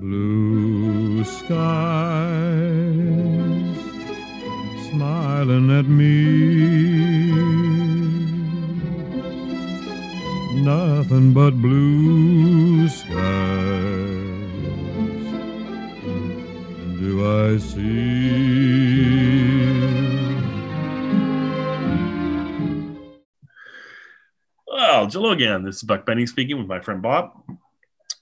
Blue skies smiling at me. Nothing but blue hello again. This is Buck Benny speaking with my friend Bob.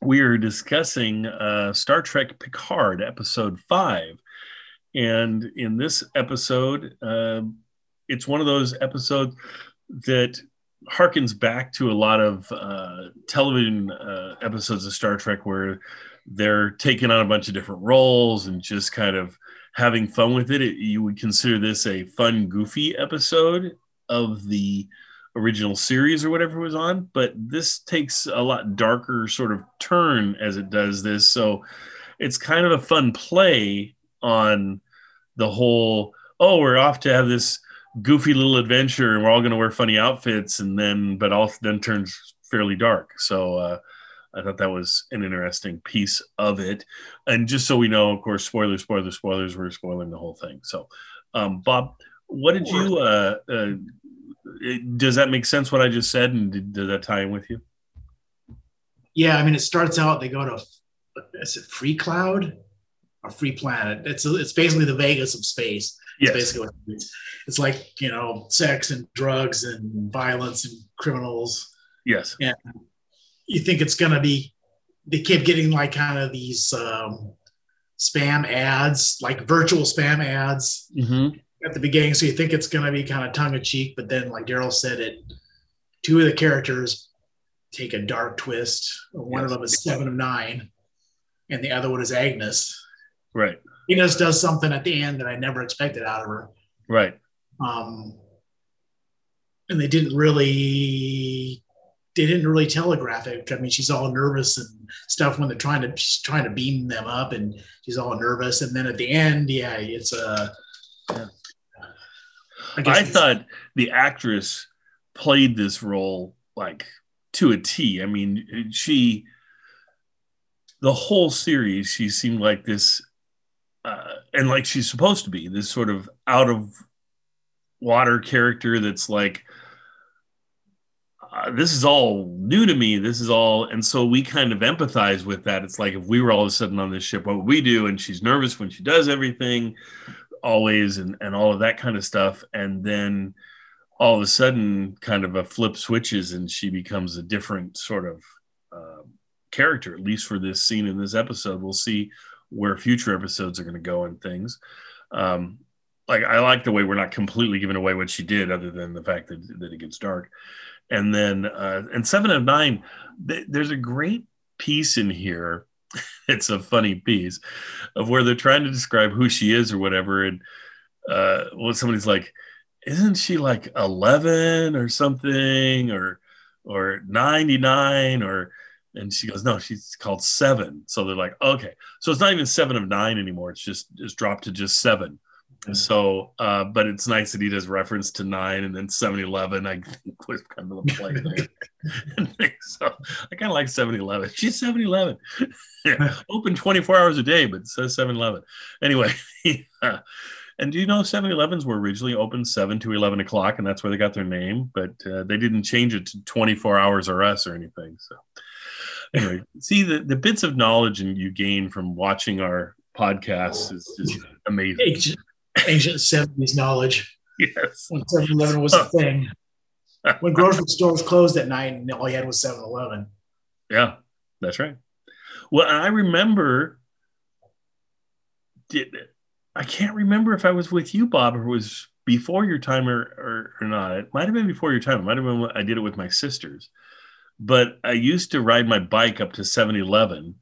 We are discussing uh, Star Trek Picard, episode five. And in this episode, uh, it's one of those episodes that harkens back to a lot of uh, television uh, episodes of Star Trek where they're taking on a bunch of different roles and just kind of having fun with it. it you would consider this a fun, goofy episode of the original series or whatever was on, but this takes a lot darker sort of turn as it does this. So it's kind of a fun play on the whole, oh, we're off to have this goofy little adventure and we're all going to wear funny outfits and then, but all then turns fairly dark. So, uh, I thought that was an interesting piece of it. And just so we know, of course, spoilers, spoilers, spoilers, we're spoiling the whole thing. So, um, Bob, what did you, uh, uh, does that make sense what I just said? And did, did that tie in with you? Yeah, I mean, it starts out they go to is it Freecloud or Free Planet? It's it's basically the Vegas of space. It's Yes. basically what it is. It's like you know, sex and drugs and violence and criminals. Yes. Yeah. You think it's gonna be? They keep getting like kind of these um, spam ads, like virtual spam ads Mm-hmm. At the beginning, so you think it's going to be kind of tongue in cheek, but then, like Daryl said, it two of the characters take a dark twist. One of them is Seven of Nine, and the other one is Agnes. Right. Agnes does something at the end that I never expected out of her, Right. um, and they didn't really. They didn't really telegraph it. I mean, she's all nervous and stuff when they're trying to she's trying to beam them up, and she's all nervous. And then at the end, yeah, it's a. Yeah. Guess I thought the actress played this role like to a T. I mean, she, the whole series, she seemed like this, uh, and like she's supposed to be this sort of out of water character that's like, uh, this is all new to me. This is all, and so we kind of empathize with that. It's like if we were all of a sudden on this ship, what would we do? And she's nervous when she does everything always and, and all of that kind of stuff. And then all of a sudden, kind of a flip switches and she becomes a different sort of uh, character, at least for this scene in this episode. We'll see where future episodes are going to go and things. Um, like, I like the way we're not completely giving away what she did, other than the fact that, that it gets dark. And then, uh, and Seven of Nine, th- there's a great piece in here. it's a funny piece of where they're trying to describe who she is or whatever. And uh, well, somebody's like, isn't she like 11 or something or or 99 or and she goes no she's called seven so they're like okay so it's not even seven of nine anymore it's just it's dropped to just 7 so uh but it's nice that he does reference to nine and then 7-eleven i think was kind of a play there so i kind of like 7-eleven she's 7-eleven yeah, open 24 hours a day but it says 7-eleven anyway yeah. And do you know 7 Elevens were originally open 7 to 11 o'clock, and that's where they got their name, but uh, they didn't change it to 24 hours or us or anything. So, anyway, see the, the bits of knowledge and you gain from watching our podcasts is just amazing. ancient, ancient 70s knowledge Yes. when 7 Eleven was a thing. When grocery stores closed at night and all you had was 7 Eleven. Yeah, that's right. Well, I remember. Did I can't remember if I was with you, Bob, or was before your time or, or, or not. It might have been before your time. It might have been when I did it with my sisters. But I used to ride my bike up to 7 Eleven.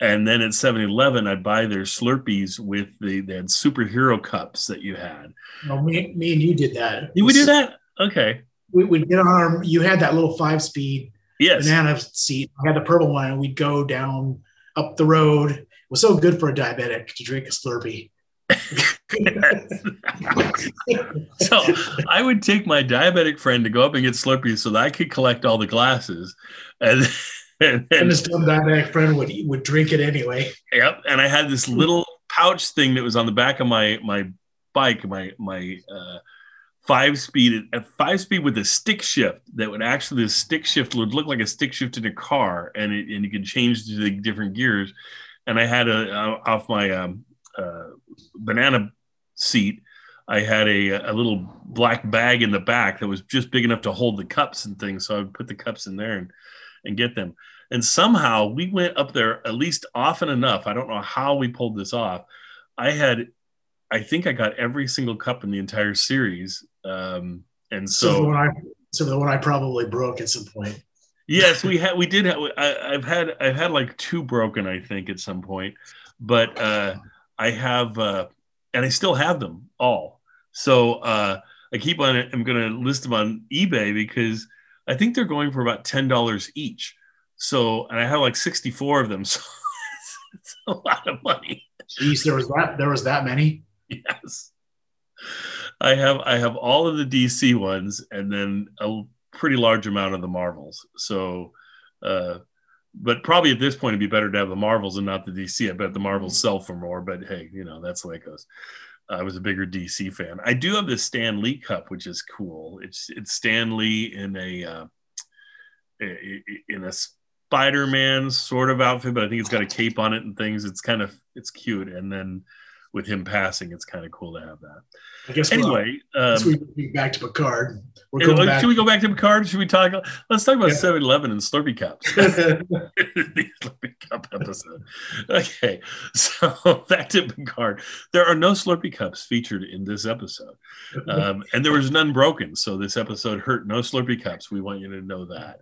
And then at 7 Eleven, I'd buy their Slurpees with the, they had superhero cups that you had. No, me, me and you did that. Did we do that? Okay. We would get on our, you had that little five speed Yes. banana seat. I had the purple one, and we'd go down up the road. It was so good for a diabetic to drink a Slurpee. so I would take my diabetic friend to go up and get Slurpees so that I could collect all the glasses, and and, And and this dumb diabetic friend would would drink it anyway. yep, and I had this little pouch thing that was on the back of my my bike, my my uh, five speed at five speed with a stick shift that would actually the stick shift would look like a stick shift in a car, and it, and you could change to the different gears. And I had a uh, off my um, uh, banana seat. I had a, a little black bag in the back that was just big enough to hold the cups and things. So I would put the cups in there and, and get them. And somehow we went up there at least often enough. I don't know how we pulled this off. I had, I think I got every single cup in the entire series. Um, and So, the so, one I so the one I probably broke at some point. yes, we had, we did have, I, I've had, I've had like two broken, I think at some point, but, uh, I have, uh, and I still have them all. So uh, I keep on. I'm going to list them on eBay because I think they're going for about ten dollars each. So, and I have like 64 of them. So it's, it's a lot of money. Jeez, there was that there was that many. Yes, I have. I have all of the DC ones, and then a pretty large amount of the Marvels. So. Uh, but probably at this point it'd be better to have the Marvels and not the DC. I bet the Marvels sell for more, but hey, you know that's the way it goes. I was a bigger DC fan. I do have the Stan Lee cup, which is cool. It's it's Stan Lee in a uh, in a Spider-Man sort of outfit, but I think it's got a cape on it and things. It's kind of it's cute. And then with him passing, it's kind of cool to have that. I guess Anyway, um, So we back to Picard. We're should going back. we go back to Picard? Should we talk? Let's talk about Yeah. 7-Eleven and Slurpee cups. the Slurpee Cup episode. Okay, so back to Picard. There are no Slurpee cups featured in this episode, um, and there was none broken. So this episode hurt no Slurpee cups. We want you to know that.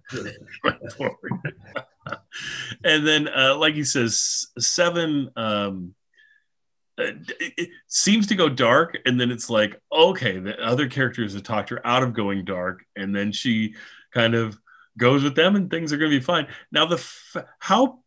and then, uh, like he says, seven. Um, Uh, it, it seems to go dark, and then it's like, okay, the other characters have talked her out of going dark, and then she kind of goes with them, and things are going to be fine. Now, the f- how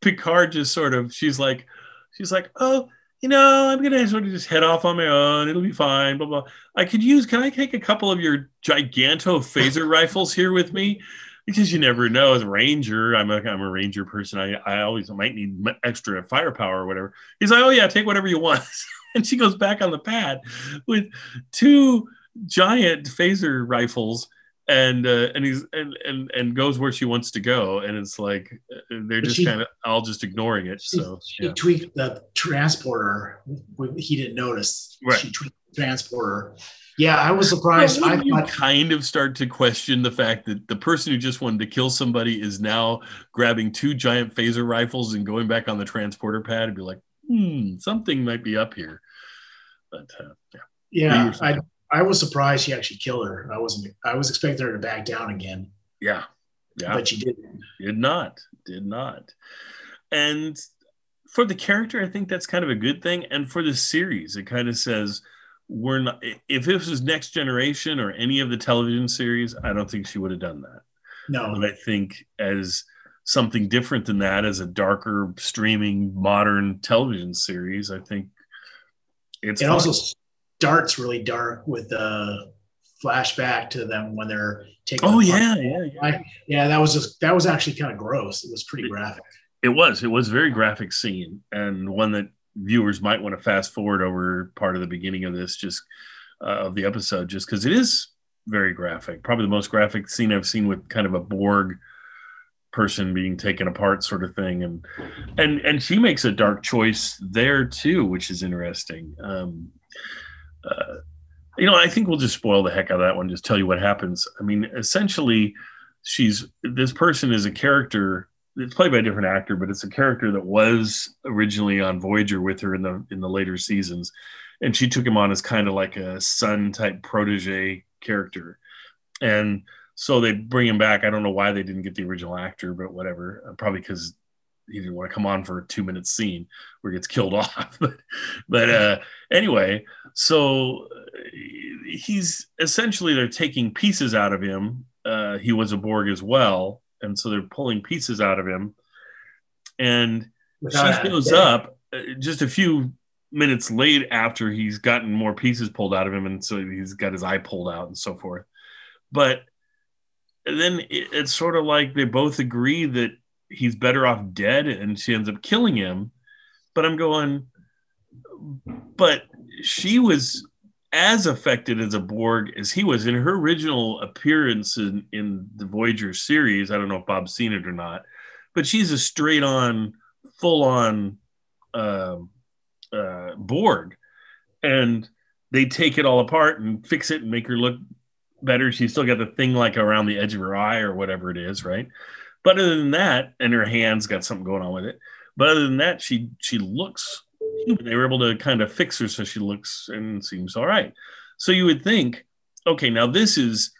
Picard just sort of, she's like, she's like, oh, you know, I'm gonna sort of just head off on my own. It'll be fine. Blah blah. I could use. Can I take a couple of your giganto phaser rifles here with me? Because you never know. As a ranger, I'm a I'm a ranger person. I I always might need extra firepower or whatever. He's like, oh yeah, take whatever you want. and she goes back on the pad with two giant phaser rifles. And uh, and he's and, and and goes where she wants to go, and it's like uh, they're just kind of all just ignoring it. She, So she yeah. tweaked the transporter. He didn't notice. Right. She tweaked the transporter. Yeah, I was surprised. Well, I you thought kind of start to question the fact that the person who just wanted to kill somebody is now grabbing two giant phaser rifles and going back on the transporter pad and be like, hmm, something might be up here. But uh, yeah. Yeah, I I was surprised she actually killed her. I wasn't. I was expecting her to back down again, yeah, yeah, but she didn't. did not, did not. And for the character, I think that's kind of a good thing. And for the series, it kind of says we're not. If this was Next Generation or any of the television series, I don't think she would have done that. No, but I think as something different than that, as a darker streaming modern television series, I think it's it fun. also starts really dark with the flashback to them when they're taking. oh apart- yeah, yeah, yeah. Yeah, that was just that was actually kind of gross. It was pretty graphic. It was. It was very graphic scene and one that viewers might want to fast forward over part of the beginning of this, just uh, of the episode, just because it is very graphic. Probably the most graphic scene I've seen with kind of a Borg person being taken apart, sort of thing. And and and she makes a dark choice there too, which is interesting. Um, uh, you know, I think we'll just spoil the heck out of that one. Just tell you what happens. I mean, essentially, she's this person is a character it's played by a different actor, but it's a character that was originally on Voyager with her in the in the later seasons, and she took him on as kind of like a son type protege character, and so they bring him back. I don't know why they didn't get the original actor, but whatever. Uh, Probably because he didn't want to come on for a two minute scene where he gets killed off. but but uh, anyway, so uh, he's essentially they're taking pieces out of him. Uh, he was a Borg as well and so they're pulling pieces out of him and she shows yeah. up uh, just a few minutes late after he's gotten more pieces pulled out of him, and so he's got his eye pulled out and so forth. But then it, it's sort of like they both agree that he's better off dead, and she ends up killing him. But I'm going, but she was as affected as a Borg as he was in her original appearance in, in the Voyager series. I don't know if Bob's seen it or not, but she's a straight on, full on uh, uh, Borg. And they take it all apart and fix it and make her look better. She's still got the thing like around the edge of her eye or whatever it is, right? But other than that, and her hands got something going on with it. But other than that, she she looks. They were able to kind of fix her so she looks and seems all right. So you would think, okay, now this is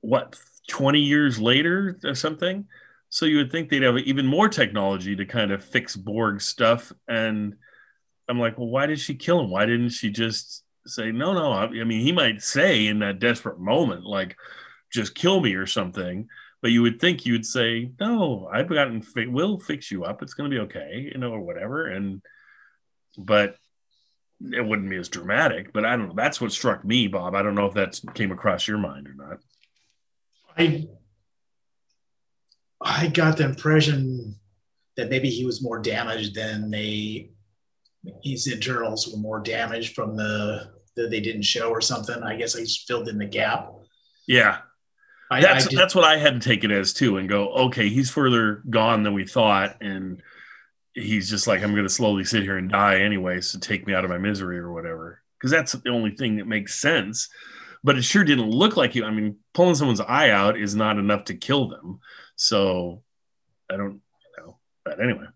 what 20 years later or something. So you would think they'd have even more technology to kind of fix Borg stuff. And I'm like, well, why did she kill him? Why didn't she just say, no, no? I, I mean, he might say in that desperate moment, like, just kill me or something. But you would think you'd say, no, I've gotten, we'll fix you up. It's going to be okay, you know, or whatever. And but it wouldn't be as dramatic. But I don't know. That's what struck me, Bob. I don't know if that came across your mind or not. I I got the impression that maybe he was more damaged than they his internals were more damaged from the that they didn't show or something. I guess I just filled in the gap. Yeah. I, that's I that's what I had to take it as too and go, okay, he's further gone than we thought. And he's just like, I'm going to slowly sit here and die anyway, so take me out of my misery or whatever. Because that's the only thing that makes sense. But it sure didn't look like you. I mean, pulling someone's eye out is not enough to kill them. So I don't know. But anyway.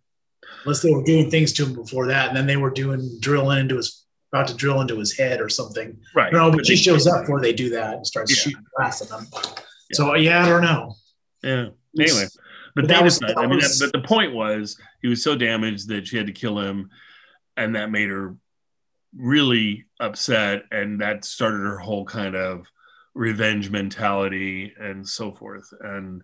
Unless they were doing things to him before that, and then they were doing drilling into his about to drill into his head or something. Right. No, but she shows up before they do that and starts yeah. shooting past them. Yeah. So yeah, I don't know. Yeah. Anyway. But, but was, I mean, was... but the point was he was so damaged that she had to kill him, and that made her really upset, and that started her whole kind of revenge mentality and so forth, and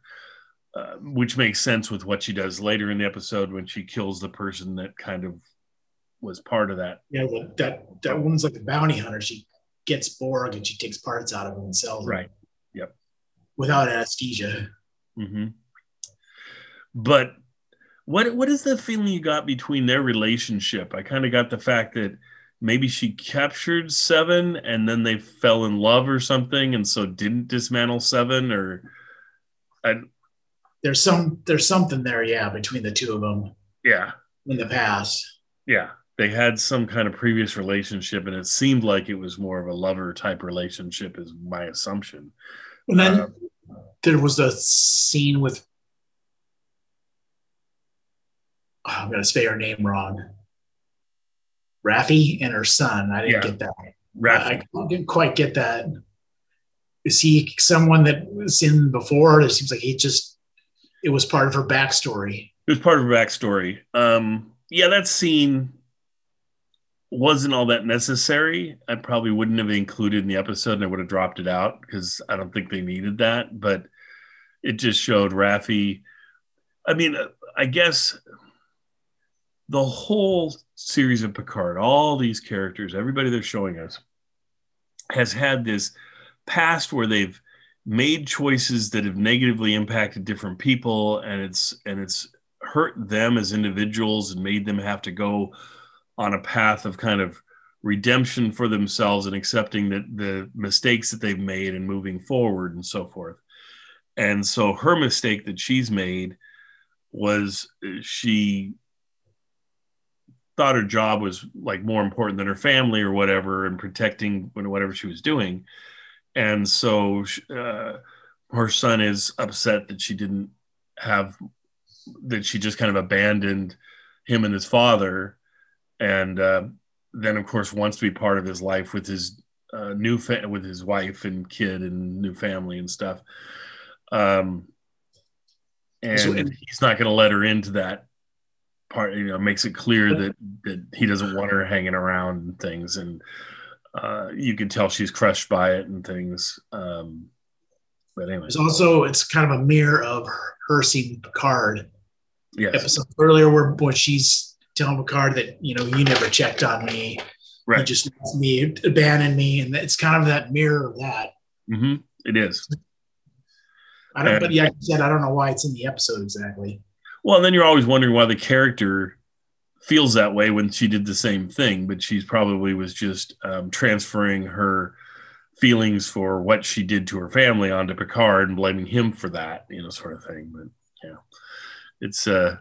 uh, which makes sense with what she does later in the episode when she kills the person that kind of was part of that. Yeah, well, that that woman's like a bounty hunter. She gets Borg and she takes parts out of him and sells them. Right. Yep. Without anesthesia. Mm-hmm. But what what is the feeling you got between their relationship? I kind of got the fact that maybe she captured Seven and then they fell in love or something, and so didn't dismantle Seven or. I, there's some there's something there, yeah, between the two of them. Yeah. In the past. Yeah, they had some kind of previous relationship, and it seemed like it was more of a lover type relationship, is my assumption. And then uh, there was a scene with oh, I'm going to say her name wrong. Raffi and her son. I didn't yeah. get that. Raffi. I didn't quite get that. Is he someone that was in before? It seems like he just, it was part of her backstory. It was part of her backstory. Um, yeah, that scene wasn't all that necessary. I probably wouldn't have included in the episode and I would have dropped it out because I don't think they needed that. But it just showed Raffi. I mean, I guess the whole series of Picard, all these characters, everybody they're showing us, has had this past where they've made choices that have negatively impacted different people, and it's and it's hurt them as individuals and made them have to go on a path of kind of redemption for themselves and accepting that the mistakes that they've made and moving forward and so forth. And so her mistake that she's made was she thought her job was like more important than her family or whatever and protecting whatever she was doing. And so uh, her son is upset that she didn't have that she just kind of abandoned him and his father. And uh, then of course wants to be part of his life with his uh, new fa- with his wife and kid and new family and stuff. Um, and so, he's not going to let her into that part you know makes it clear that that he doesn't want her hanging around and things and uh, you can tell she's crushed by it and things um, but anyway it's also it's kind of a mirror of her, her seeing Picard yes. episode earlier where when she's telling Picard that you know you never checked on me. Right. You just left me, abandoned me, and it's kind of that mirror of that. hmm It is. I don't, And- but yeah, you said I don't know why it's in the episode exactly. Well, and then you're always wondering why the character feels that way when she did the same thing, but she's probably was just um, transferring her feelings for what she did to her family onto Picard and blaming him for that, you know, sort of thing. But yeah, it's uh,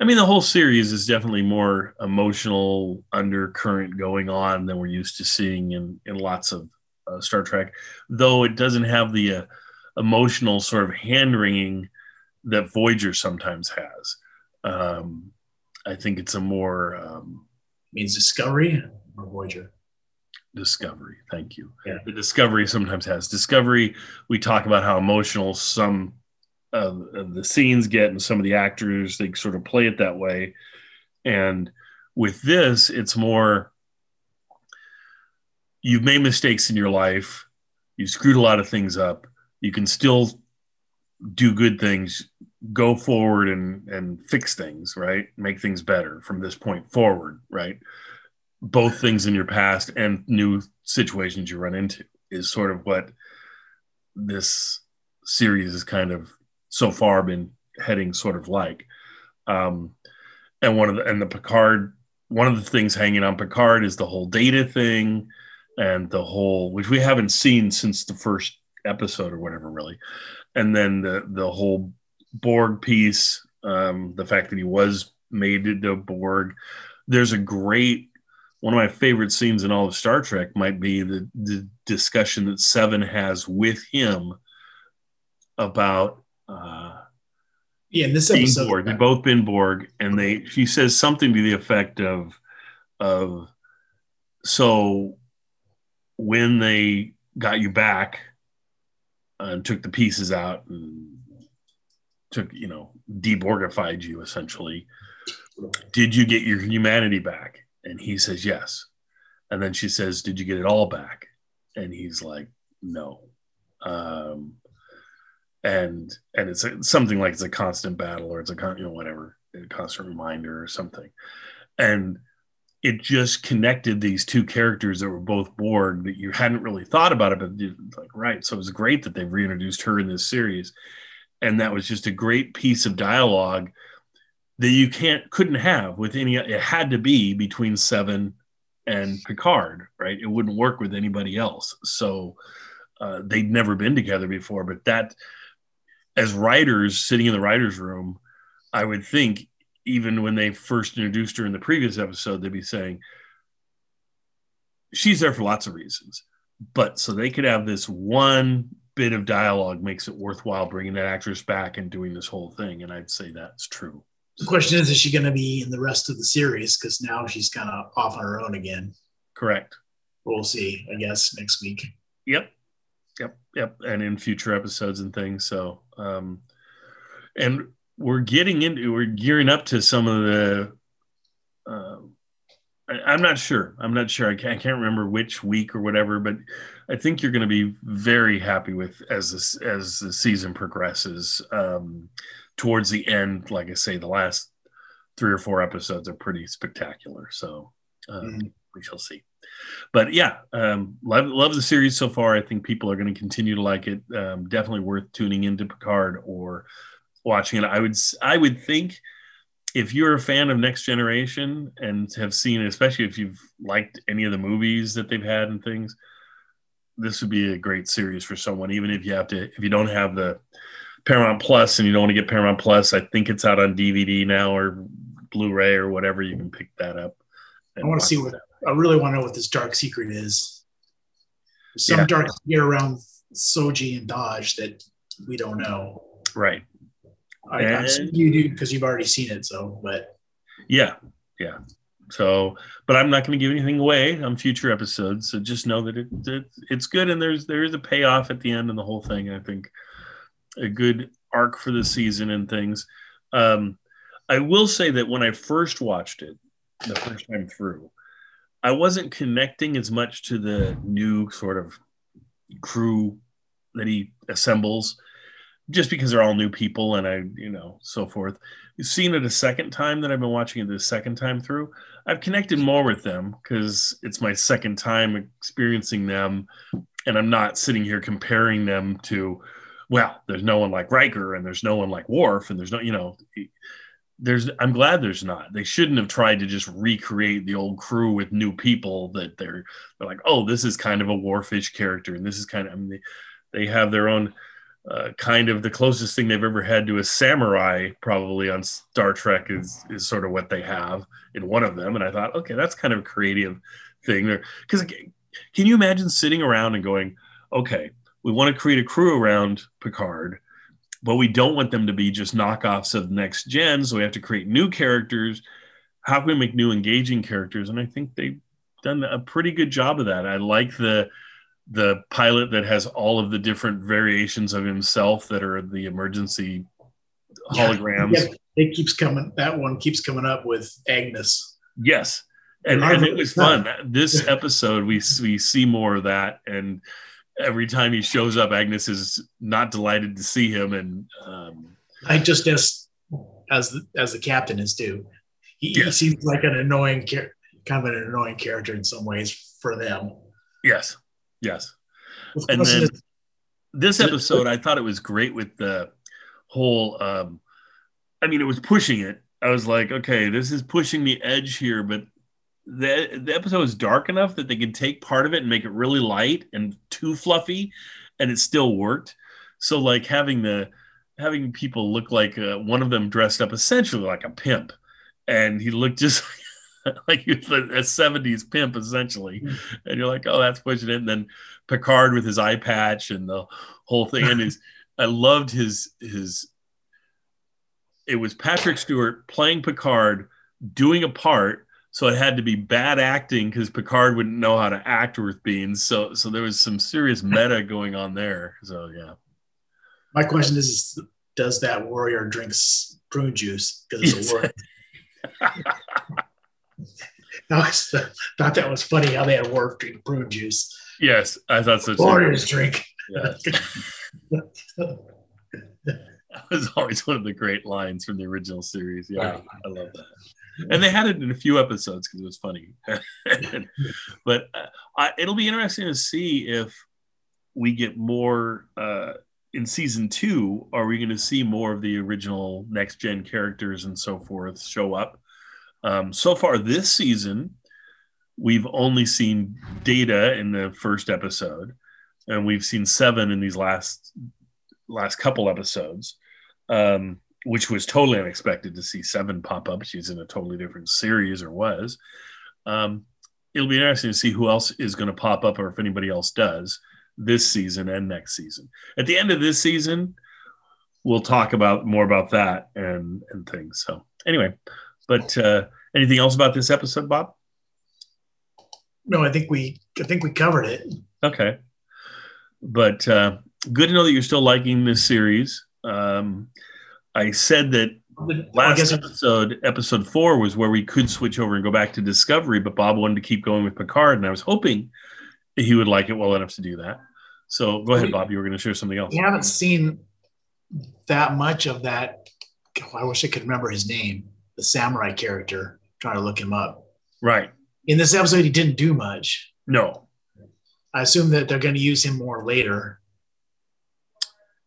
I mean, the whole series is definitely more emotional undercurrent going on than we're used to seeing in in lots of uh, Star Trek, though it doesn't have the uh, emotional sort of hand wringing that Voyager sometimes has. Um, I think it's a more um, means Discovery or Voyager. discovery. Thank you. Yeah. The discovery sometimes has discovery. We talk about how emotional some of, of the scenes get, and some of the actors they sort of play it that way. And with this, it's more you've made mistakes in your life, you screwed a lot of things up. You can still do good things, go forward and and fix things, right? Make things better from this point forward, right? both things in your past and new situations you run into is sort of what this series has kind of so far been heading sort of like um and one of the and the picard one of the things hanging on picard is the whole data thing and the whole which we haven't seen since the first episode or whatever really and then the the whole borg piece um the fact that he was made into borg. There's a great one of my favorite scenes in all of Star Trek might be the, the discussion that Seven has with him about uh, Yeah, in this episode, Borg. They've both been Borg, and they she says something to the effect of of so when they got you back and took the pieces out and took you know deborgified you essentially. Did you get your humanity back? And he says yes. And then she says did you get it all back? And he's like no. Um and and it's a, something like it's a constant battle or it's a con- you know whatever a constant reminder or something. And it just connected these two characters that were both Borg that you hadn't really thought about it, but like right. So it was great that they've reintroduced her in this series, and that was just a great piece of dialogue that you can't couldn't have with any. It had to be between Seven and Picard, right? It wouldn't work with anybody else. So uh, they'd never been together before, but that as writers sitting in the writers' room, I would think even when they first introduced her in the previous episode, they'd be saying, she's there for lots of reasons. But so they could have this one bit of dialogue makes it worthwhile bringing that actress back and doing this whole thing. And I'd say that's true. the question is, is she going to be in the rest of the series? Because now she's kind of off on her own again. Correct. We'll see, I guess, next week. Yep. Yep. Yep. And in future episodes and things. So, um, and we're getting into, we're gearing up to some of the, um, I, am not sure. I'm not sure. I can't, I can't remember which week or whatever, but I think you're going to be very happy with as this, as the season progresses. Um, towards the end, like I say, the last three or four episodes are pretty spectacular. So um, Mhm. we shall see. But yeah, um, love love the series so far. I think people are going to continue to like it. Um, definitely worth tuning into Picard or watching it. I would I would think if you're a fan of Next Generation and have seen, especially if you've liked any of the movies that they've had and things, this would be a great series for someone. Even if you have to, if you don't have the Paramount Plus and you don't want to get Paramount Plus, I think it's out on DVD now or Blu-ray or whatever. You can pick that up. I want to see what I really want to know what this dark secret is. There's some Yeah. dark secret around Soji and Dahj that we don't know. Right. I, And- assuming you do because you've already seen it. So, but Yeah, yeah. So, but I'm not going to give anything away on future episodes. So just know that it, it it's good, and there's there is a payoff at the end and the whole thing. I think a good arc for the season and things. Um, I will say that when I first watched it, the first time through, I wasn't connecting as much to the new sort of crew that he assembles just because they're all new people and I, you know, so forth. Seeing it a second time that I've been watching it the second time through, I've connected more with them because it's my second time experiencing them, and I'm not sitting here comparing them to, well, there's no one like Riker and there's no one like Worf and there's no, you know, there's. I'm glad there's not. They shouldn't have tried to just recreate the old crew with new people that they're they're like, oh, this is kind of a Worfish character and this is kind of. I mean, they, they have their own uh, kind of the closest thing they've ever had to a samurai probably on Star Trek is is sort of what they have in one of them. And I thought okay that's kind of a creative thing there. Because can you imagine sitting around and going okay we want to create a crew around Picard but we don't want them to be just knockoffs of next gen so we have to create new characters. How can we make new engaging characters? And I think they've done a pretty good job of that. I like the the pilot that has all of the different variations of himself that are the emergency holograms. Yeah, it keeps coming. That one keeps coming up with Agnes. Yes, and, and it was fun. This episode, we we see more of that, and every time he shows up, Agnes is not delighted to see him, and um, I just as as the, as the captain is too. He, yes. he seems like an annoying, kind of an annoying character in some ways for them. Yes, Yes. And then this episode, I thought it was great with the whole. Um, I mean, it was pushing it. I was like, okay, this is pushing the edge here, but the the episode is dark enough that they could take part of it and make it really light and too fluffy, and it still worked. So, like having the having people look like uh, one of them dressed up essentially like a pimp, and he looked just like a, a 70s pimp essentially. Hmm. and you're like oh that's pushing it. And then picard with his eye patch and the whole thing. And his i loved his his it was patrick stewart playing picard doing a part so it had to be bad acting because picard wouldn't know how to act with beans so so there was some serious meta going on there. So yeah. My question is does that warrior drink prune juice? Because it's a warrior was, thought that was funny how they had Worf drink prune juice. Yes, I thought so too. Warriors drink. Yes. that was always one of the great lines from the original series. Yeah, I love that. And they had it in a few episodes because it was funny. but uh, I, it'll be interesting to see if we get more uh, in season two. Are we going to see more of the original next gen characters and so forth show up? Um, so far this season, we've only seen data in the first episode, and we've seen seven in these last last couple episodes, um, which was totally unexpected to see seven pop up. She's in a totally different series or was. Um, it'll be interesting to see who else is going to pop up or if anybody else does this season and next season. At the end of this season, we'll talk about more about that and and things. So anyway, but uh, anything else about this episode, Bob? No, I think we I think we covered it. Okay, but uh, good to know that you're still liking this series. Um, I said that last episode, episode four, was where we could switch over and go back to Discovery, but Bob wanted to keep going with Picard, and I was hoping he would like it well enough to do that. So go ahead, Bob. You were going to share something else. We haven't seen that much of that. I wish I could remember his name the samurai character, trying to look him up. Right. In this episode, he didn't do much. No. I assume that they're going to use him more later.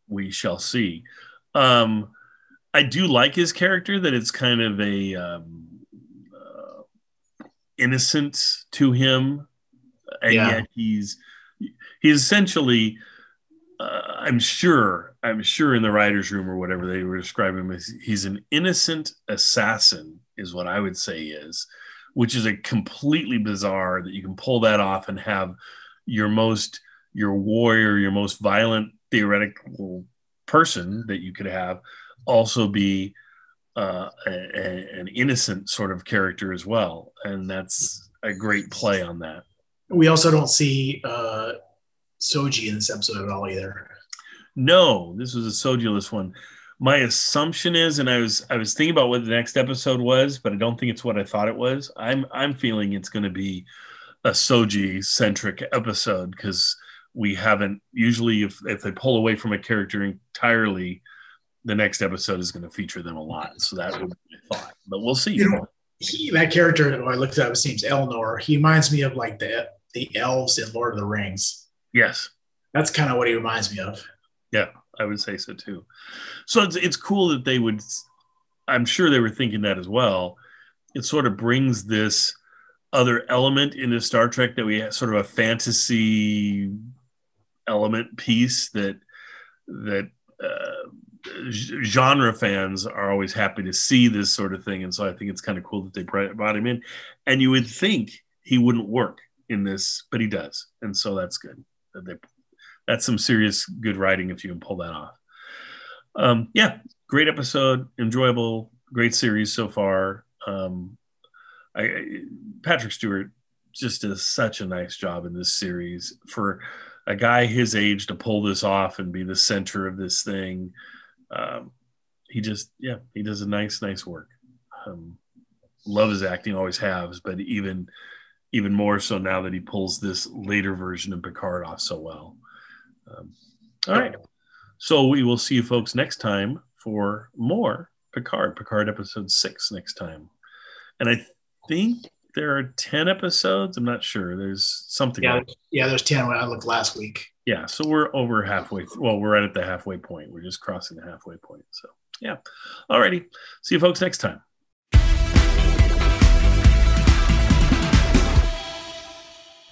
We shall see. Um, I do like his character that it's kind of a um, uh, innocent to him, and yeah. yet he's he's essentially. Uh, I'm sure I'm sure in the writers' room or whatever they were describing him as he's an innocent assassin, is what I would say is, which is a completely bizarre that you can pull that off and have your most your warrior, your most violent theoretical person that you could have also be uh, a, a, an innocent sort of character as well, and that's a great play on that. We also don't see uh, Soji in this episode at all either. No, this was a Soji-less one. My assumption is, and I was I was thinking about what the next episode was, but I don't think it's what I thought it was. I'm I'm feeling it's going to be a Soji centric episode because we haven't usually if if they pull away from a character entirely, the next episode is going to feature them a lot. So that would be my thought, but we'll see. You know, he that character who I looked up his name's Elnor. He reminds me of like the the elves in Lord of the Rings. yes, That's kind of what he reminds me of. Yeah, I would say so too. So it's it's cool that they would. I'm sure they were thinking that as well. It sort of brings this other element into Star Trek that we have sort of a fantasy element piece that that uh, genre fans are always happy to see this sort of thing, and so I think it's kind of cool that they brought him in. And you would think he wouldn't work in this, but he does, and so that's good. That they that's some serious good writing if you can pull that off. Um, yeah, great episode, enjoyable, great series so far. Um, I, I- Patrick Stewart just does such a nice job in this series for a guy his age to pull this off and be the center of this thing. Um, he just, yeah, he does a nice, nice work. Um, love his acting, always has, but even, even more so now that he pulls this later version of Picard off so well. Um, all right. So we will see you folks next time for more Picard, Picard episode six next time. And I think there are 10 episodes. I'm not sure. There's something. Yeah, like- yeah. There's ten when I looked last week. yeah. So we're over halfway. Well, we're right at the halfway point. We're just crossing the halfway point. So yeah. All righty. See you folks next time.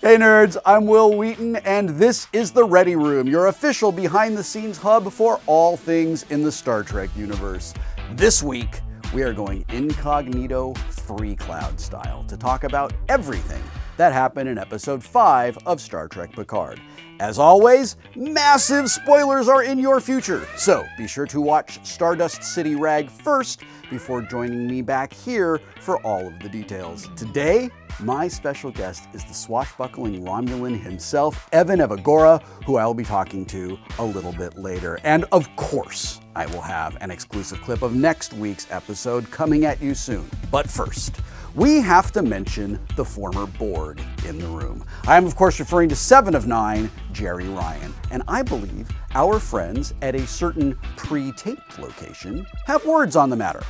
Hey nerds, I'm Wil Wheaton, and this is the Ready Room, your official behind the scenes hub for all things in the Star Trek universe. This week, we are going incognito Freecloud style to talk about everything that happened in episode 5 of Star Trek Picard. As always, massive spoilers are in your future, so be sure to watch Stardust City Rag first before joining me back here for all of the details. Today, my special guest is the swashbuckling Romulan himself, Evan Evagora, who I will be talking to a little bit later. And of course, I will have an exclusive clip of next week's episode coming at you soon. But first, we have to mention the former Borg in the room. I am, of course, referring to Seven of Nine, Jeri Ryan, and I believe our friends at a certain pre taped location have words on the matter.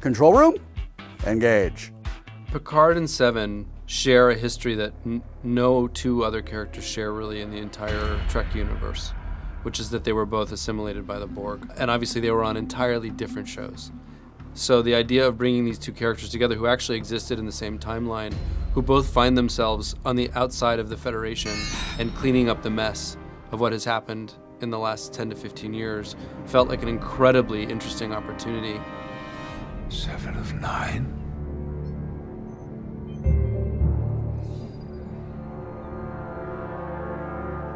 Control room? Engage. Picard and Seven share a history that no two other characters share really in the entire Trek universe, which is that they were both assimilated by the Borg. And obviously, they were on entirely different shows. So, the idea of bringing these two characters together who actually existed in the same timeline, who both find themselves on the outside of the Federation and cleaning up the mess of what has happened in the last 10 to 15 years, felt like an incredibly interesting opportunity. Seven of nine?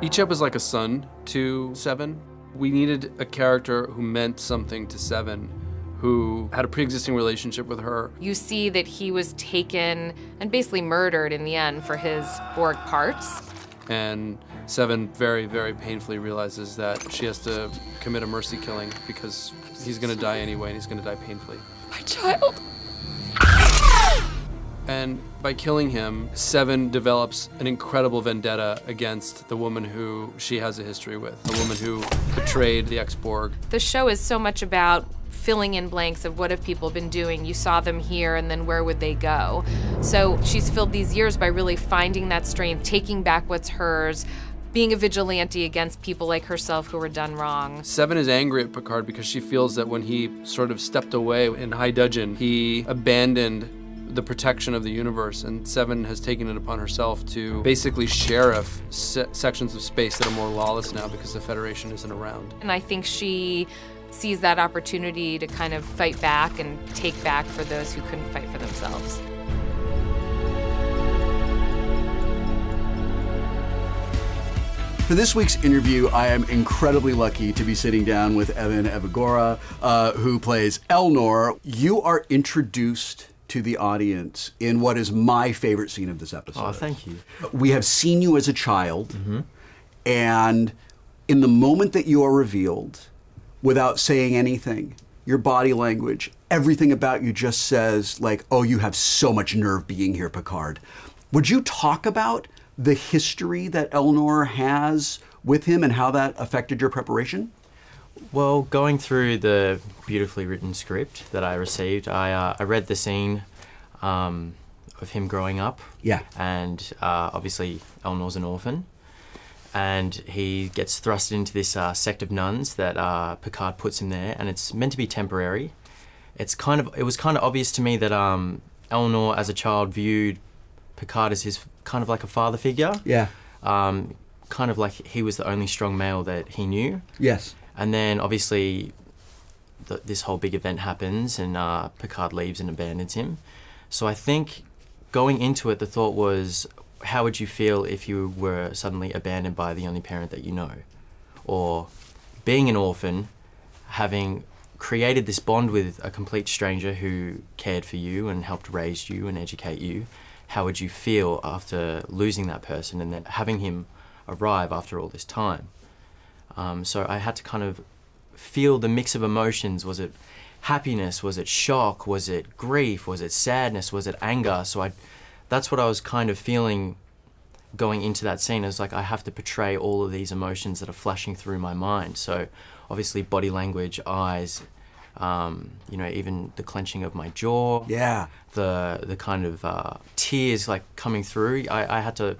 Icheb is like a son to Seven. We needed a character who meant something to Seven, who had a pre existing relationship with her. You see that he was taken and basically murdered in the end for his Borg parts. And Seven very, very painfully realizes that she has to commit a mercy killing because he's gonna die anyway and he's gonna die painfully. My child. And by killing him, Seven develops an incredible vendetta against the woman who she has a history with, the woman who betrayed the ex Borg. The show is so much about filling in blanks of what have people been doing. You saw them here, and then where would they go? So she's filled these years by really finding that strength, taking back what's hers, being a vigilante against people like herself who were done wrong. Seven is angry at Picard because she feels that when he sort of stepped away in High Dudgeon, he abandoned the protection of the universe, and Seven has taken it upon herself to basically sheriff se- sections of space that are more lawless now because the Federation isn't around. And I think she sees that opportunity to kind of fight back and take back for those who couldn't fight for themselves. For this week's interview, I am incredibly lucky to be sitting down with Evan Evagora, uh, who plays Elnor. You are introduced to the audience in what is my favorite scene of this episode. Oh, thank you. We have seen you as a child, and in the moment that you are revealed, without saying anything, your body language, everything about you just says, like, oh, you have so much nerve being here, Picard. Would you talk about the history that Elnor has with him and how that affected your preparation? Well, going through the beautifully written script that I received, I, uh, I read the scene um, of him growing up. Yeah. And uh, obviously, Elnor's an orphan. And he gets thrust into this uh, sect of nuns that uh, Picard puts him there, and it's meant to be temporary. It's kind of it was kind of obvious to me that um, Elnor, as a child, viewed Picard as his kind of like a father figure. Yeah. Um, kind of like he was the only strong male that he knew. Yes. And then obviously, th this whole big event happens, and uh, Picard leaves and abandons him. So I think going into it, the thought was, how would you feel if you were suddenly abandoned by the only parent that you know, or being an orphan, having created this bond with a complete stranger who cared for you and helped raise you and educate you. How would you feel after losing that person and then having him arrive after all this time? Um, so I had to kind of feel the mix of emotions. Was it happiness? Was it shock? Was it grief? Was it sadness? Was it anger? So I, that's what I was kind of feeling going into that scene. Is like I have to portray all of these emotions that are flashing through my mind. So obviously body language, eyes, um, you know, even the clenching of my jaw. Yeah. The the kind of uh, tears like coming through. I, I had to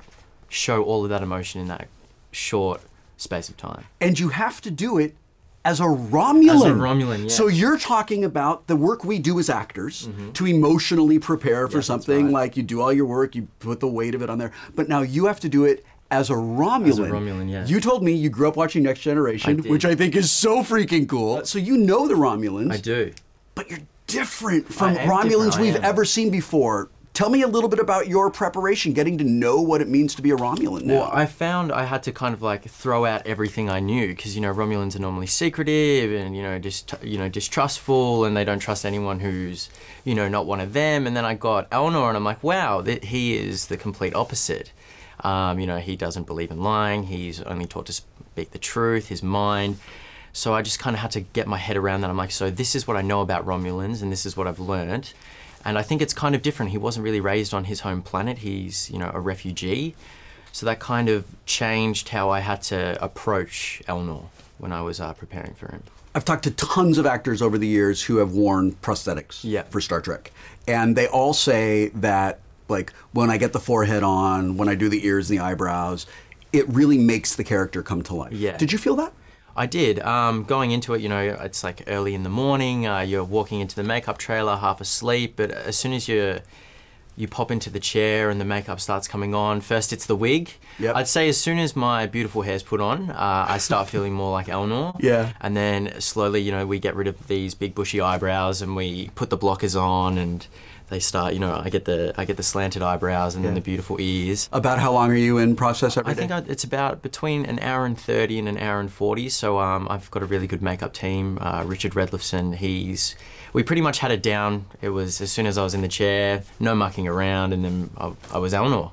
show all of that emotion in that short space of time. And you have to do it as a Romulan. As a Romulan, yes. So you're talking about the work we do as actors to emotionally prepare for Mm-hmm. something right. like you do all your work, you put the weight of it on there. But now you have to do it as a Romulan. As a Romulan, yeah. You told me you grew up watching Next Generation, I which I think is so freaking cool. So you know the Romulans, I do. but you're different from Romulans different, we've ever seen before. Tell me a little bit about your preparation, getting to know what it means to be a Romulan now. Well, I found I had to kind of like throw out everything I knew because you know Romulans are normally secretive and you know just you know distrustful and they don't trust anyone who's you know not one of them. And then I got Elnor and I'm like, wow, that he is the complete opposite. Um, you know, he doesn't believe in lying. He's only taught to speak the truth, his mind. So I just kind of had to get my head around that. I'm like, so this is what I know about Romulans and this is what I've learned. And I think it's kind of different. He wasn't really raised on his home planet. He's, you know, a refugee. So that kind of changed how I had to approach Elnor when I was uh, preparing for him. I've talked to tons of actors over the years who have worn prosthetics Yeah. for Star Trek. And they all say that, like, when I get the forehead on, when I do the ears and the eyebrows, it really makes the character come to life. Yeah. Did you feel that? I did. Um, going into it, you know, it's like early in the morning. Uh, you're walking into the makeup trailer, half asleep. But as soon as you you pop into the chair and the makeup starts coming on, first it's the wig. Yep. I'd say as soon as my beautiful hair's put on, uh, I start feeling more like Elnor. Yeah. And then slowly, you know, we get rid of these big bushy eyebrows and we put the blockers on and they start, you know, I get the I get the slanted eyebrows and then the beautiful ears. About how long are you in process every I day? think I, it's about between an hour and 30 and an hour and 40. So um, I've got a really good makeup team. Uh, Richard Redlefsen, he's. We pretty much had it down. It was as soon as I was in the chair, no mucking around, and then I, I was Elnor.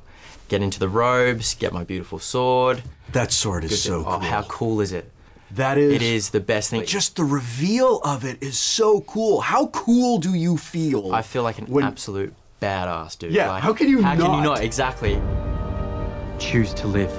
Get into the robes, get my beautiful sword. that sword is so oh, cool. how cool is it? That is. It is the best thing. Just the reveal of it is so cool. How cool do you feel? I feel like an when- absolute badass, dude. Yeah, Like, how can you How can you not? Exactly. Choose to live.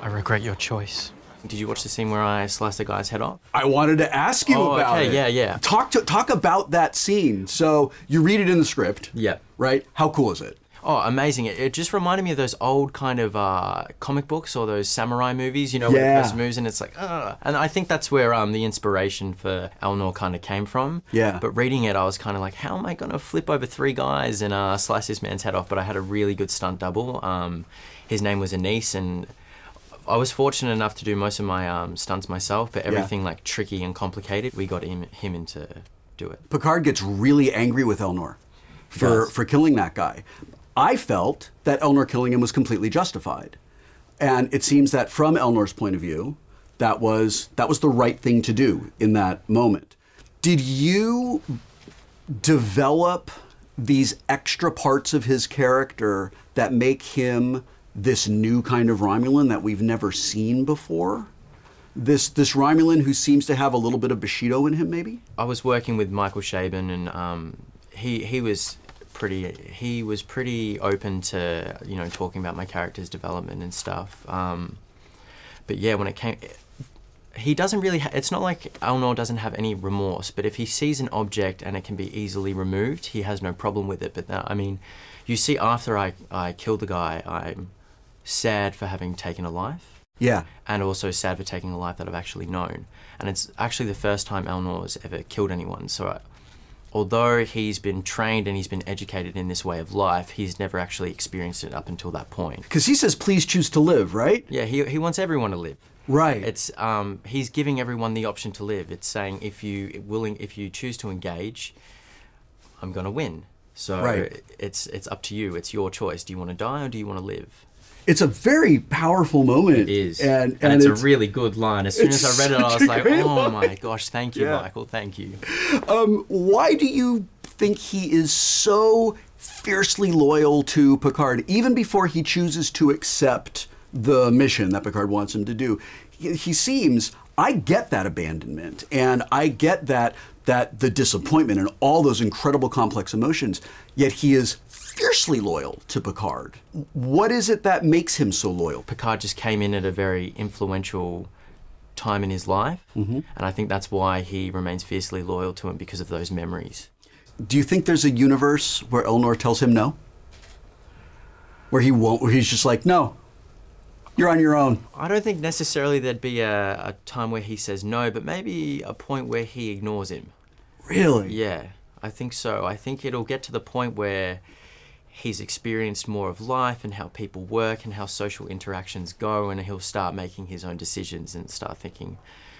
I regret your choice. Did you watch the scene where I sliced a guy's head off? I wanted to ask you Oh, about okay, it. yeah, yeah. Talk to talk about that scene. So you read it in the script. Yeah. Right? How cool is it? Oh, amazing! It, it just reminded me of those old kind of uh, comic books or those samurai movies, you know, where Yeah. it first moves and it's like, ah. And I think that's where um, the inspiration for Elnor kind of came from. Yeah. But reading it, I was kind of like, how am I going to flip over three guys and uh, slice this man's head off? But I had a really good stunt double. Um, his name was Anise, and I was fortunate enough to do most of my um, stunts myself, but everything like tricky and complicated, we got him, him in to do it. Picard gets really angry with Elnor for for killing that guy. I felt that Elnor killing him was completely justified. And it seems that from Elnor's point of view, that was that was the right thing to do in that moment. Did you develop these extra parts of his character that make him this new kind of Romulan that we've never seen before? this this Romulan who seems to have a little bit of Bushido in him, maybe? I was working with Michael Chabon, and um, he he was pretty he was pretty open to you know talking about my character's development and stuff. Um, but yeah, when it came, he doesn't really. It's not like Elnor doesn't have any remorse, but if he sees an object and it can be easily removed, he has no problem with it. But that, I mean, you see, after I I killed the guy, I'm sad for having taken a life Yeah. and also sad for taking a life that I've actually known. And it's actually the first time Elnor has ever killed anyone. So, I, although he's been trained and he's been educated in this way of life, he's never actually experienced it up until that point. Because he says, please choose to live, right? Yeah, he, he wants everyone to live. Right. It's um, he's giving everyone the option to live. It's saying if you willing, if you choose to engage, I'm gonna win. So Right. it's it's up to you. It's your choice. Do you want to die or do you want to live? It's a very powerful moment. It is, And, and, and, it's, a really good line. As soon as I read it, I was like, "Oh line." my gosh, thank you, Yeah. Michael, thank you." Um, why do you think he is so fiercely loyal to Picard, even before he chooses to accept the mission that Picard wants him to do? He, he seems. I get that abandonment, and I get that that the disappointment and all those incredible complex emotions. Yet he is fiercely loyal to Picard. What is it that makes him so loyal? Picard just came in at a very influential time in his life, Mm-hmm. and I think that's why he remains fiercely loyal to him because of those memories. Do you think there's a universe where Elnor tells him no? Where he won't, where he's just like, no, you're on your own. I don't think necessarily there'd be a, a time where he says no, but maybe a point where he ignores him. Really? Yeah, I think so. I think it'll get to the point where he's experienced more of life and how people work and how social interactions go, and he'll start making his own decisions and start thinking,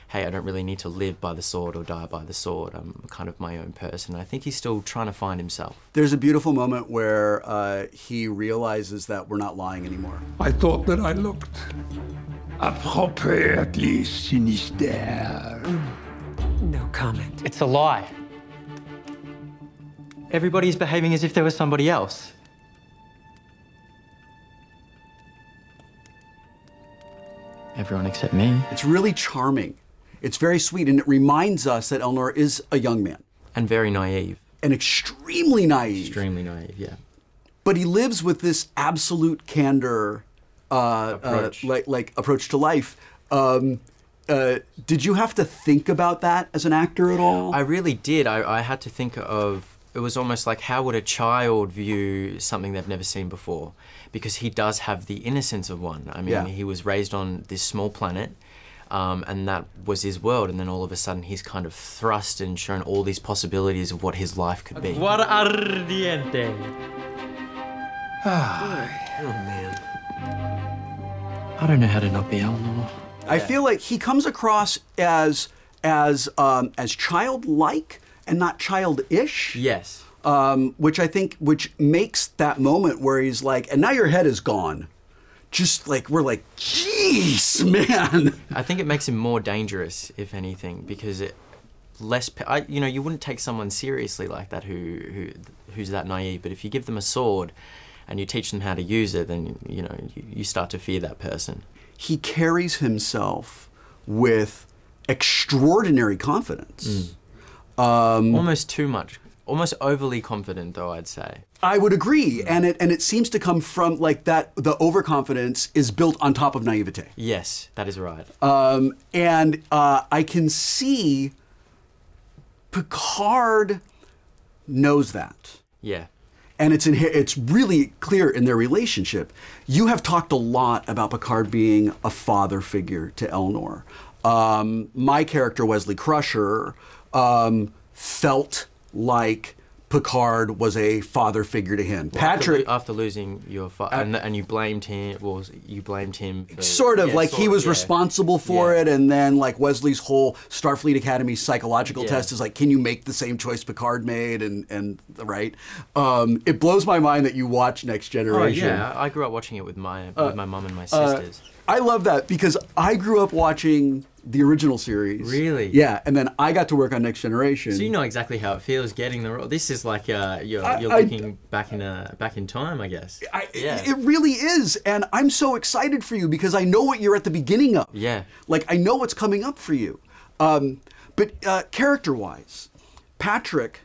hey, I don't really need to live by the sword or die by the sword. I'm kind of my own person. I think he's still trying to find himself. There's a beautiful moment where uh, he realizes that we're not lying anymore. I thought that I looked appropriately sinister. No comment. It's a lie. Everybody's behaving as if there was somebody else. Everyone except me. It's really charming. It's very sweet, and it reminds us that Elnor is a young man And very naive. and extremely naive. Extremely naive, yeah. But he lives with this absolute candor, uh, Approach. Uh, like like approach to life. Um, uh, did you have to think about that as an actor at all? I really did. I, I had to think of it was almost like how would a child view something they've never seen before? Because he does have the innocence of one. I mean, Yeah. he was raised on this small planet, um, and that was his world. And then all of a sudden, he's kind of thrust and shown all these possibilities of what his life could be. ardiente. Oh man. I don't know how to not be Elnor. I feel like he comes across as as um, as childlike and not childish. Yes. Um, which I think which makes that moment where he's like, and now your head is gone. Just like we're like, jeez, man. I think it makes him more dangerous, if anything, because it less. I, you know, you wouldn't take someone seriously like that who who who's that naive. But if you give them a sword, and you teach them how to use it, then you know you, you start to fear that person. He carries himself with extraordinary confidence. Um, Almost too much, almost overly confident, though I'd say. I would agree, and it and it seems to come from like that. The overconfidence is built on top of naivete. Yes, that is right. Um, and uh, I can see Picard knows that. yeah. and it's in, it's really clear in their relationship. You have talked a lot about Picard being a father figure to Elnor. Um, my character Wesley Crusher um, felt like Picard was a father figure to him. Patrick. after, after losing your father, and, and you blamed him. Well, you blamed him. For, Sort of Yeah, like sort he was yeah. responsible for Yeah. it, and then like Wesley's whole Starfleet Academy psychological test is like, can you make the same choice Picard made? And and right, um, it blows my mind that you watch Next Oh Generation. yeah, I grew up watching it with my with my mom and my sisters. I love that because I grew up watching the original series. Really? Yeah, and then I got to work on Next Generation. So you know exactly how it feels getting the role. This is like uh, you're, I- you're I- looking back in uh, back in time, I guess. I, yeah. It really is, and I'm so excited for you because I know what you're at the beginning of. Yeah. Like I know what's coming up for you. Um, but uh, character-wise, Patrick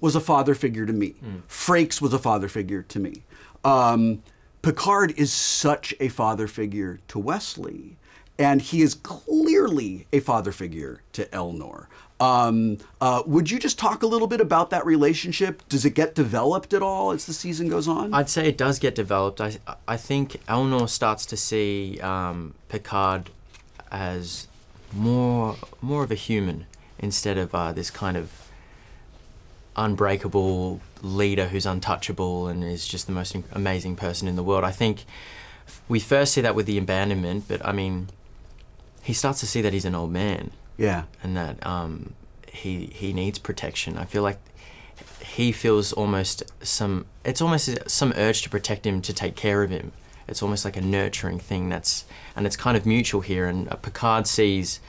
was a father figure to me. Frakes was a father figure to me. Um, Picard is such a father figure to Wesley, and he is clearly a father figure to Elnor. Um, uh, would you just talk a little bit about that relationship? Does it get developed at all as the season goes on? I'd say it does get developed. I I think Elnor starts to see um, Picard as more more of a human instead of uh, this kind of unbreakable leader who's untouchable and is just the most amazing person in the world. I think we first see that with the abandonment, but I mean, he starts to see that he's an old man yeah. and that um, he he needs protection. I feel like he feels almost some. It's almost some urge to protect him, to take care of him. It's almost like a nurturing thing. That's and it's kind of mutual here. And uh, Picard sees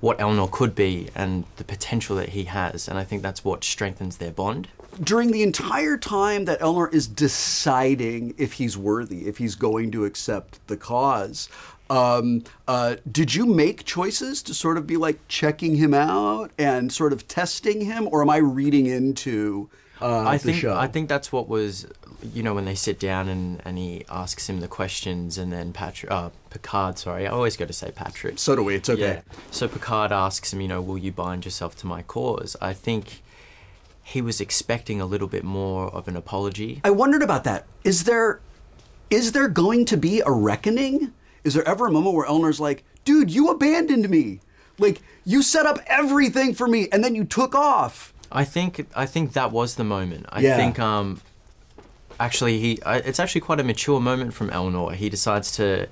what Elnor could be and the potential that he has, and I think that's what strengthens their bond. During the entire time that Elnor is deciding if he's worthy, if he's going to accept the cause, um, uh, did you make choices to sort of be like checking him out and sort of testing him, or am I reading into uh, I the think show? I think that's what was, you know, when they sit down and, and he asks him the questions, and then Patrick, uh, Picard, sorry, I always go to say Patrick. so do we. It's okay. Yeah. So Picard asks him, you know, will you bind yourself to my cause? I think he was expecting a little bit more of an apology. I wondered about that. Is there is there going to be a reckoning? Is there ever a moment where Elnor's like, dude, you abandoned me. Like you set up everything for me and then you took off. I think I think that was the moment. I Yeah. think um, actually he I, it's actually quite a mature moment from Elnor. He decides to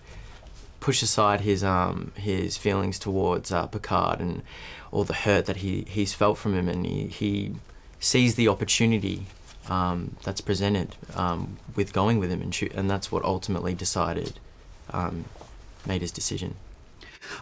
push aside his um his feelings towards uh, Picard and all the hurt that he he's felt from him, and he he sees the opportunity um, that's presented um, with going with him, and and that's what ultimately decided um, made his decision.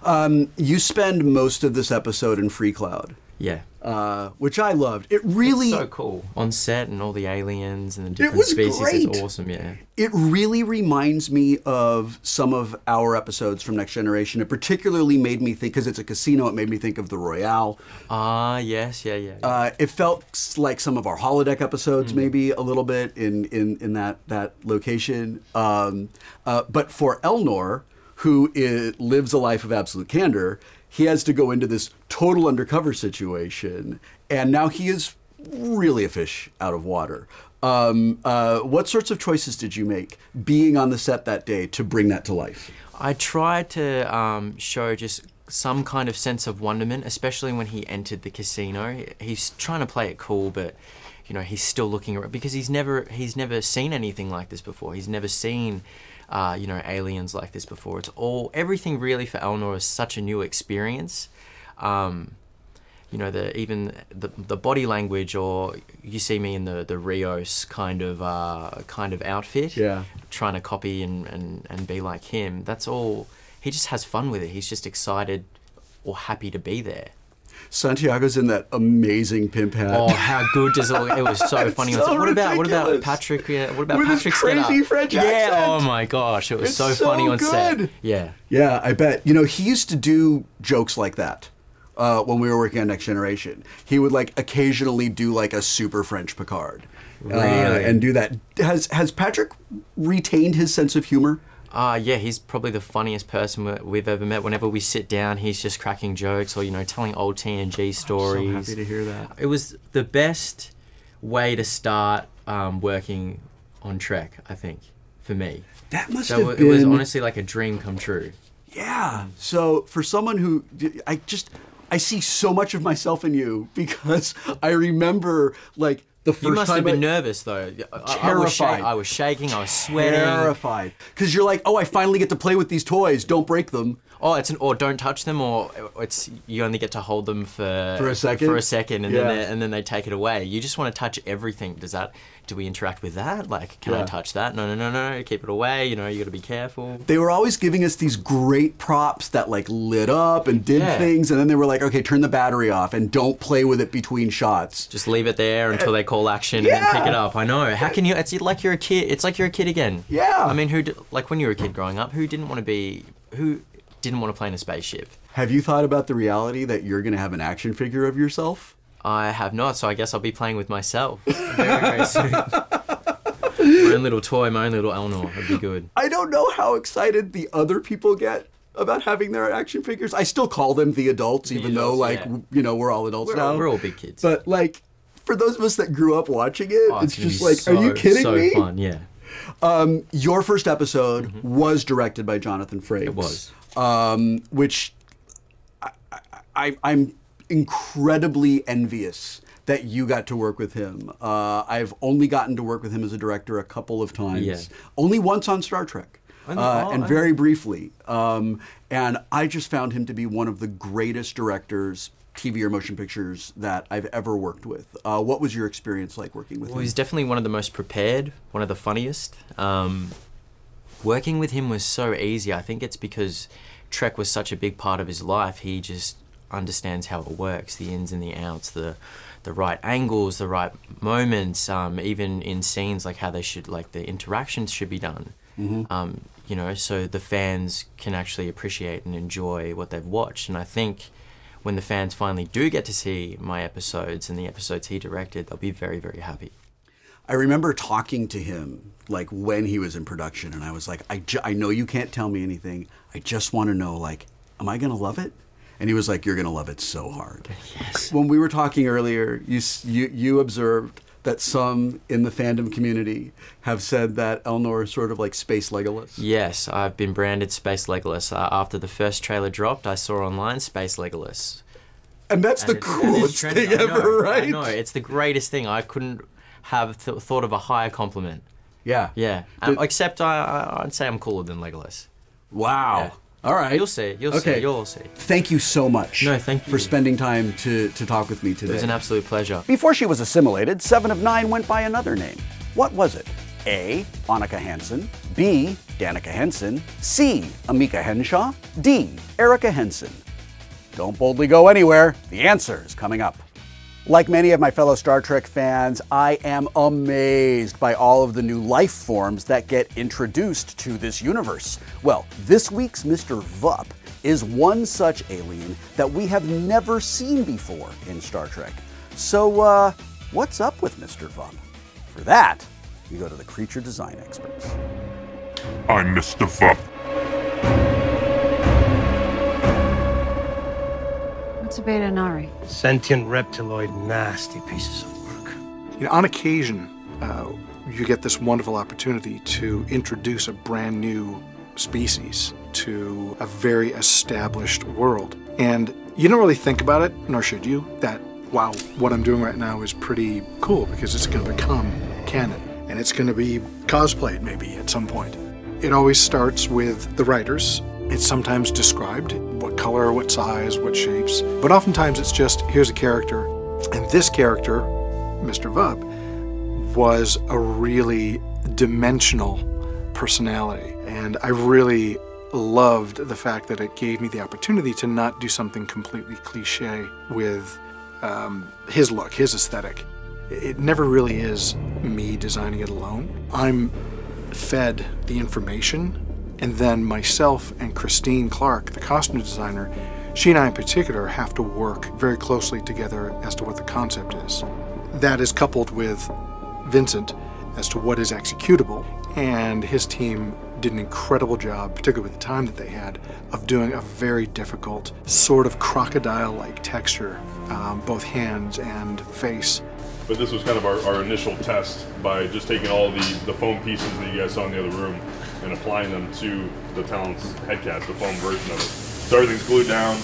Um, you spend most of this episode in Freecloud, Yeah. uh, which I loved. It really, It's so cool on set and all the aliens and the different it was species great. is awesome. Yeah. it really reminds me of some of our episodes from Next Generation. It particularly made me think because it's a casino. It made me think of the Royale. Ah, yes, yeah, yeah. yeah. Uh, it felt like some of our holodeck episodes, maybe a little bit in in, in that that location. Um, uh, but for Elnor, who lives a life of absolute candor, he has to go into this total undercover situation, and now he is really a fish out of water. Um, uh, what sorts of choices did you make being on the set that day to bring that to life? I tried to um, show just some kind of sense of wonderment, especially when he entered the casino. He's trying to play it cool, but you know he's still looking around because he's never he's never seen anything like this before. He's never seen uh, you know aliens like this before. It's all everything really for Elnor is such a new experience. Um, you know the even the the body language or you see me in the the Rios kind of uh, kind of outfit Yeah. trying to copy and, and, and be like him. That's all. He just has fun with it. He's just excited or happy to be there. Santiago's in that amazing pimp hat. Oh, how good does it look? It was so funny. so what about what about. Patrick? Yeah, what about With Patrick's crazy? French yeah. accent. Oh my gosh, it was It's so, so funny on set. Yeah. Yeah, I bet. You know, he used to do jokes like that uh, when we were working on Next Generation. He would like occasionally do like a super French Picard, uh, and do that. Has Has Patrick retained his sense of humor? Uh, yeah, he's probably the funniest person we- we've ever met. Whenever we sit down, he's just cracking jokes or, you know, telling old TNG stories. I'm so happy to hear that. It was the best way to start um, working on Trek, I think, for me. That must So have it been. It was honestly like a dream come true. Yeah. So for someone who I just I see so much of myself in you because I remember like the first You must time have been I, nervous though. I- I, was Terrified. I was shaking. I was sweating. terrified because you're like, oh, I finally get to play with these toys. Don't break them. Oh, it's an or don't touch them, or it's you only get to hold them for For a second? for a second, and Yeah. then they, and then they take it away. You just want to touch everything. Does that? Do we interact with that? Like, can Yeah. I touch that? No, no, no, no. Keep it away. You know, you got to be careful. They were always giving us these great props that like lit up and did Yeah. things, and then they were like, okay, turn the battery off and don't play with it between shots. Just leave it there until they call action and then pick it up. I know. How can you? It's like you're a kid. It's like you're a kid again. Yeah. I mean, who? Like when you were a kid growing up, who didn't want to be? Who didn't want to play in a spaceship? Have you thought about the reality that you're going to have an action figure of yourself? I have not, so I guess I'll be playing with myself very, very soon. my own little toy, my own little Elnor. It'd be good. I don't know how excited the other people get about having their action figures. I still call them the adults, even though, like, yeah. you know, we're all adults We're now. all, we're all big kids. But, like, for those of us that grew up watching it, Oh, it's just like, are you so, kidding so me? fun, yeah. Um, your first episode was directed by Jonathan Frakes. It was. Um, which I, I, I'm incredibly envious that you got to work with him. Uh, I've only gotten to work with him as a director a couple of times. Yeah. Only once on Star Trek. Know- Uh, oh, and I very briefly. Um, and I just found him to be one of the greatest directors, TV or motion pictures, that I've ever worked with. Uh, what was your experience like working with Well, him? he's definitely one of the most prepared, one of the funniest. Um, working with him was so easy. I think it's because Trek was such a big part of his life. He just understands how it works, the ins and the outs, the the right angles, the right moments, um, even in scenes like how they should, like the interactions should be done. Um, you know, so the fans can actually appreciate and enjoy what they've watched. And I think when the fans finally do get to see my episodes and the episodes he directed, they'll be very, very happy. I remember talking to him like when he was in production, and I was like, I, I know you can't tell me anything. I just want to know, like, am I gonna love it? And he was like, You're gonna love it so hard. Yes. When we were talking earlier, you you you observed that some in the fandom community have said that Elnor is sort of like Space Legolas. Yes, I've been branded Space Legolas. Uh, after the first trailer dropped, I saw online Space Legolas. And that's the And and coolest thing I ever, I right? know, it's the greatest thing. I couldn't have th- thought of a higher compliment. Yeah. Yeah, um, except I, I, I'd say I'm cooler than Legolas. Wow. Yeah. All right. You'll see. You'll Okay. see. You'll see. Thank you so much. No, thank you. for spending time to to talk with me today. It was an absolute pleasure. Before she was assimilated, Seven of Nine went by another name. What was it? A. Annika Hansen. B. Danica Henson. C. Amika Henshaw. D. Erica Henson. Don't boldly go anywhere. The answer is coming up. Like many of my fellow Star Trek fans, I am amazed by all of the new life forms that get introduced to this universe. Well, this week's Mr. Vup is one such alien that we have never seen before in Star Trek. So, uh, what's up with Mr. Vup? For that, you go to the creature design experts. I'm Mr. Vup. What's a beta nari? Sentient reptiloid, nasty pieces of work. You know, on occasion, uh, you get this wonderful opportunity to introduce a brand new species to a very established world. And you don't really think about it, nor should you, that, wow, what I'm doing right now is pretty cool because it's going to become canon. And it's going to be cosplayed maybe at some point. It always starts with the writers. It's sometimes described what color, what size, what shapes. But oftentimes it's just here's a character. And this character, Mr. Vup, was a really dimensional personality. And I really loved the fact that it gave me the opportunity to not do something completely cliche with um, his look, his aesthetic. It never really is me designing it alone. I'm fed the information, and then myself and Christine Clark, the costume designer, she and I in particular have to work very closely together as to what the concept is. That is coupled with Vincent as to what is executable, and his team did an incredible job, particularly with the time that they had, of doing a very difficult, sort of crocodile like texture, um, both hands and face. But this was kind of our, our initial test by just taking all the, the foam pieces that you guys saw in the other room and applying them to the Talon's headcast, the foam version of it. So everything's glued down,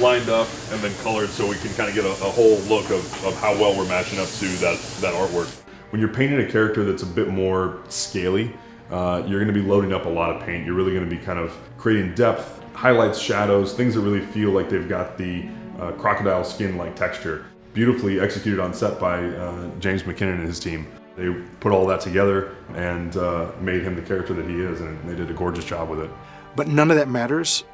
lined up, and then colored so we can kind of get a, a whole look of, of how well we're matching up to that, that artwork. When you're painting a character that's a bit more scaly, uh, you're going to be loading up a lot of paint. You're really going to be kind of creating depth, highlights, shadows, things that really feel like they've got the uh, crocodile skin like texture. Beautifully executed on set by uh, James MacKinnon and his team. They put all that together and uh, made him the character that he is, and they did a gorgeous job with it. But none of that matters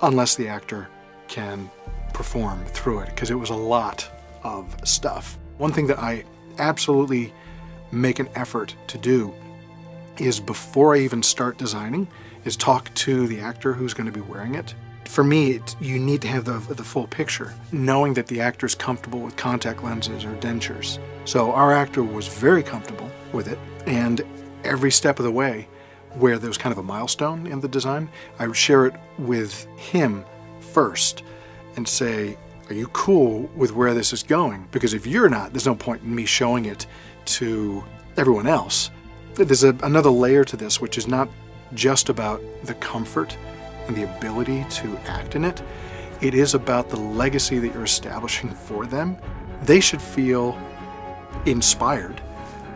unless the actor can perform through it, because it was a lot of stuff. One thing that I absolutely make an effort to do is before I even start designing, is talk to the actor who's going to be wearing it. For me, you need to have the, the full picture, knowing that the actor is comfortable with contact lenses or dentures. So our actor was very comfortable with it, and every step of the way, where there was kind of a milestone in the design, I would share it with him first and say, Are you cool with where this is going? Because if you're not, there's no point in me showing it to everyone else. There's a, another layer to this, which is not just about the comfort and the ability to act in it. It is about the legacy that you're establishing for them. They should feel inspired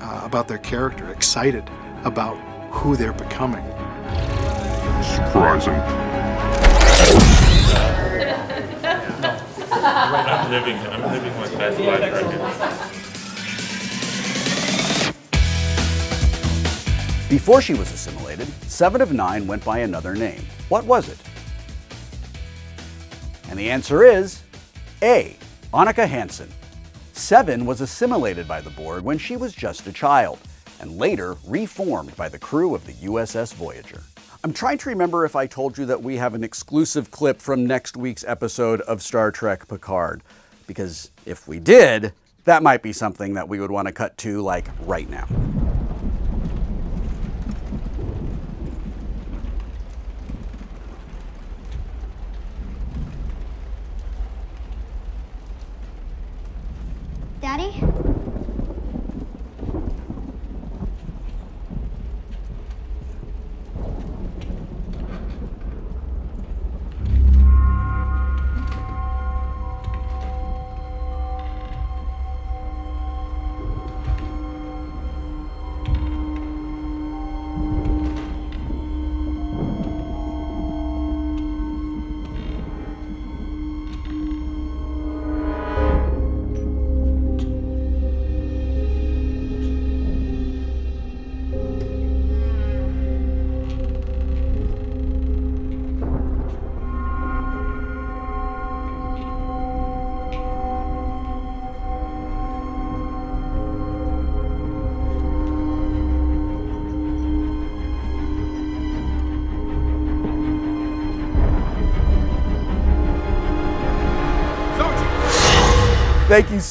uh, about their character, excited about who they're becoming. Surprising. I'm living, I'm living my best life right now. Before she was assimilated, Seven of Nine went by another name. What was it? And the answer is A. Annika Hansen. Seven was assimilated by the Borg when she was just a child, and later reformed by the crew of the USS Voyager. I'm trying to remember if I told you that we have an exclusive clip from next week's episode of Star Trek Picard, because if we did, that might be something that we would want to cut to like right now.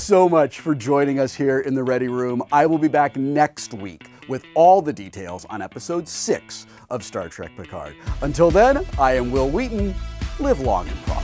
So much for joining us here in the Ready Room. I will be back next week with all the details on episode six of Star Trek Picard. Until then, I am Wil Wheaton. Live long and prosper.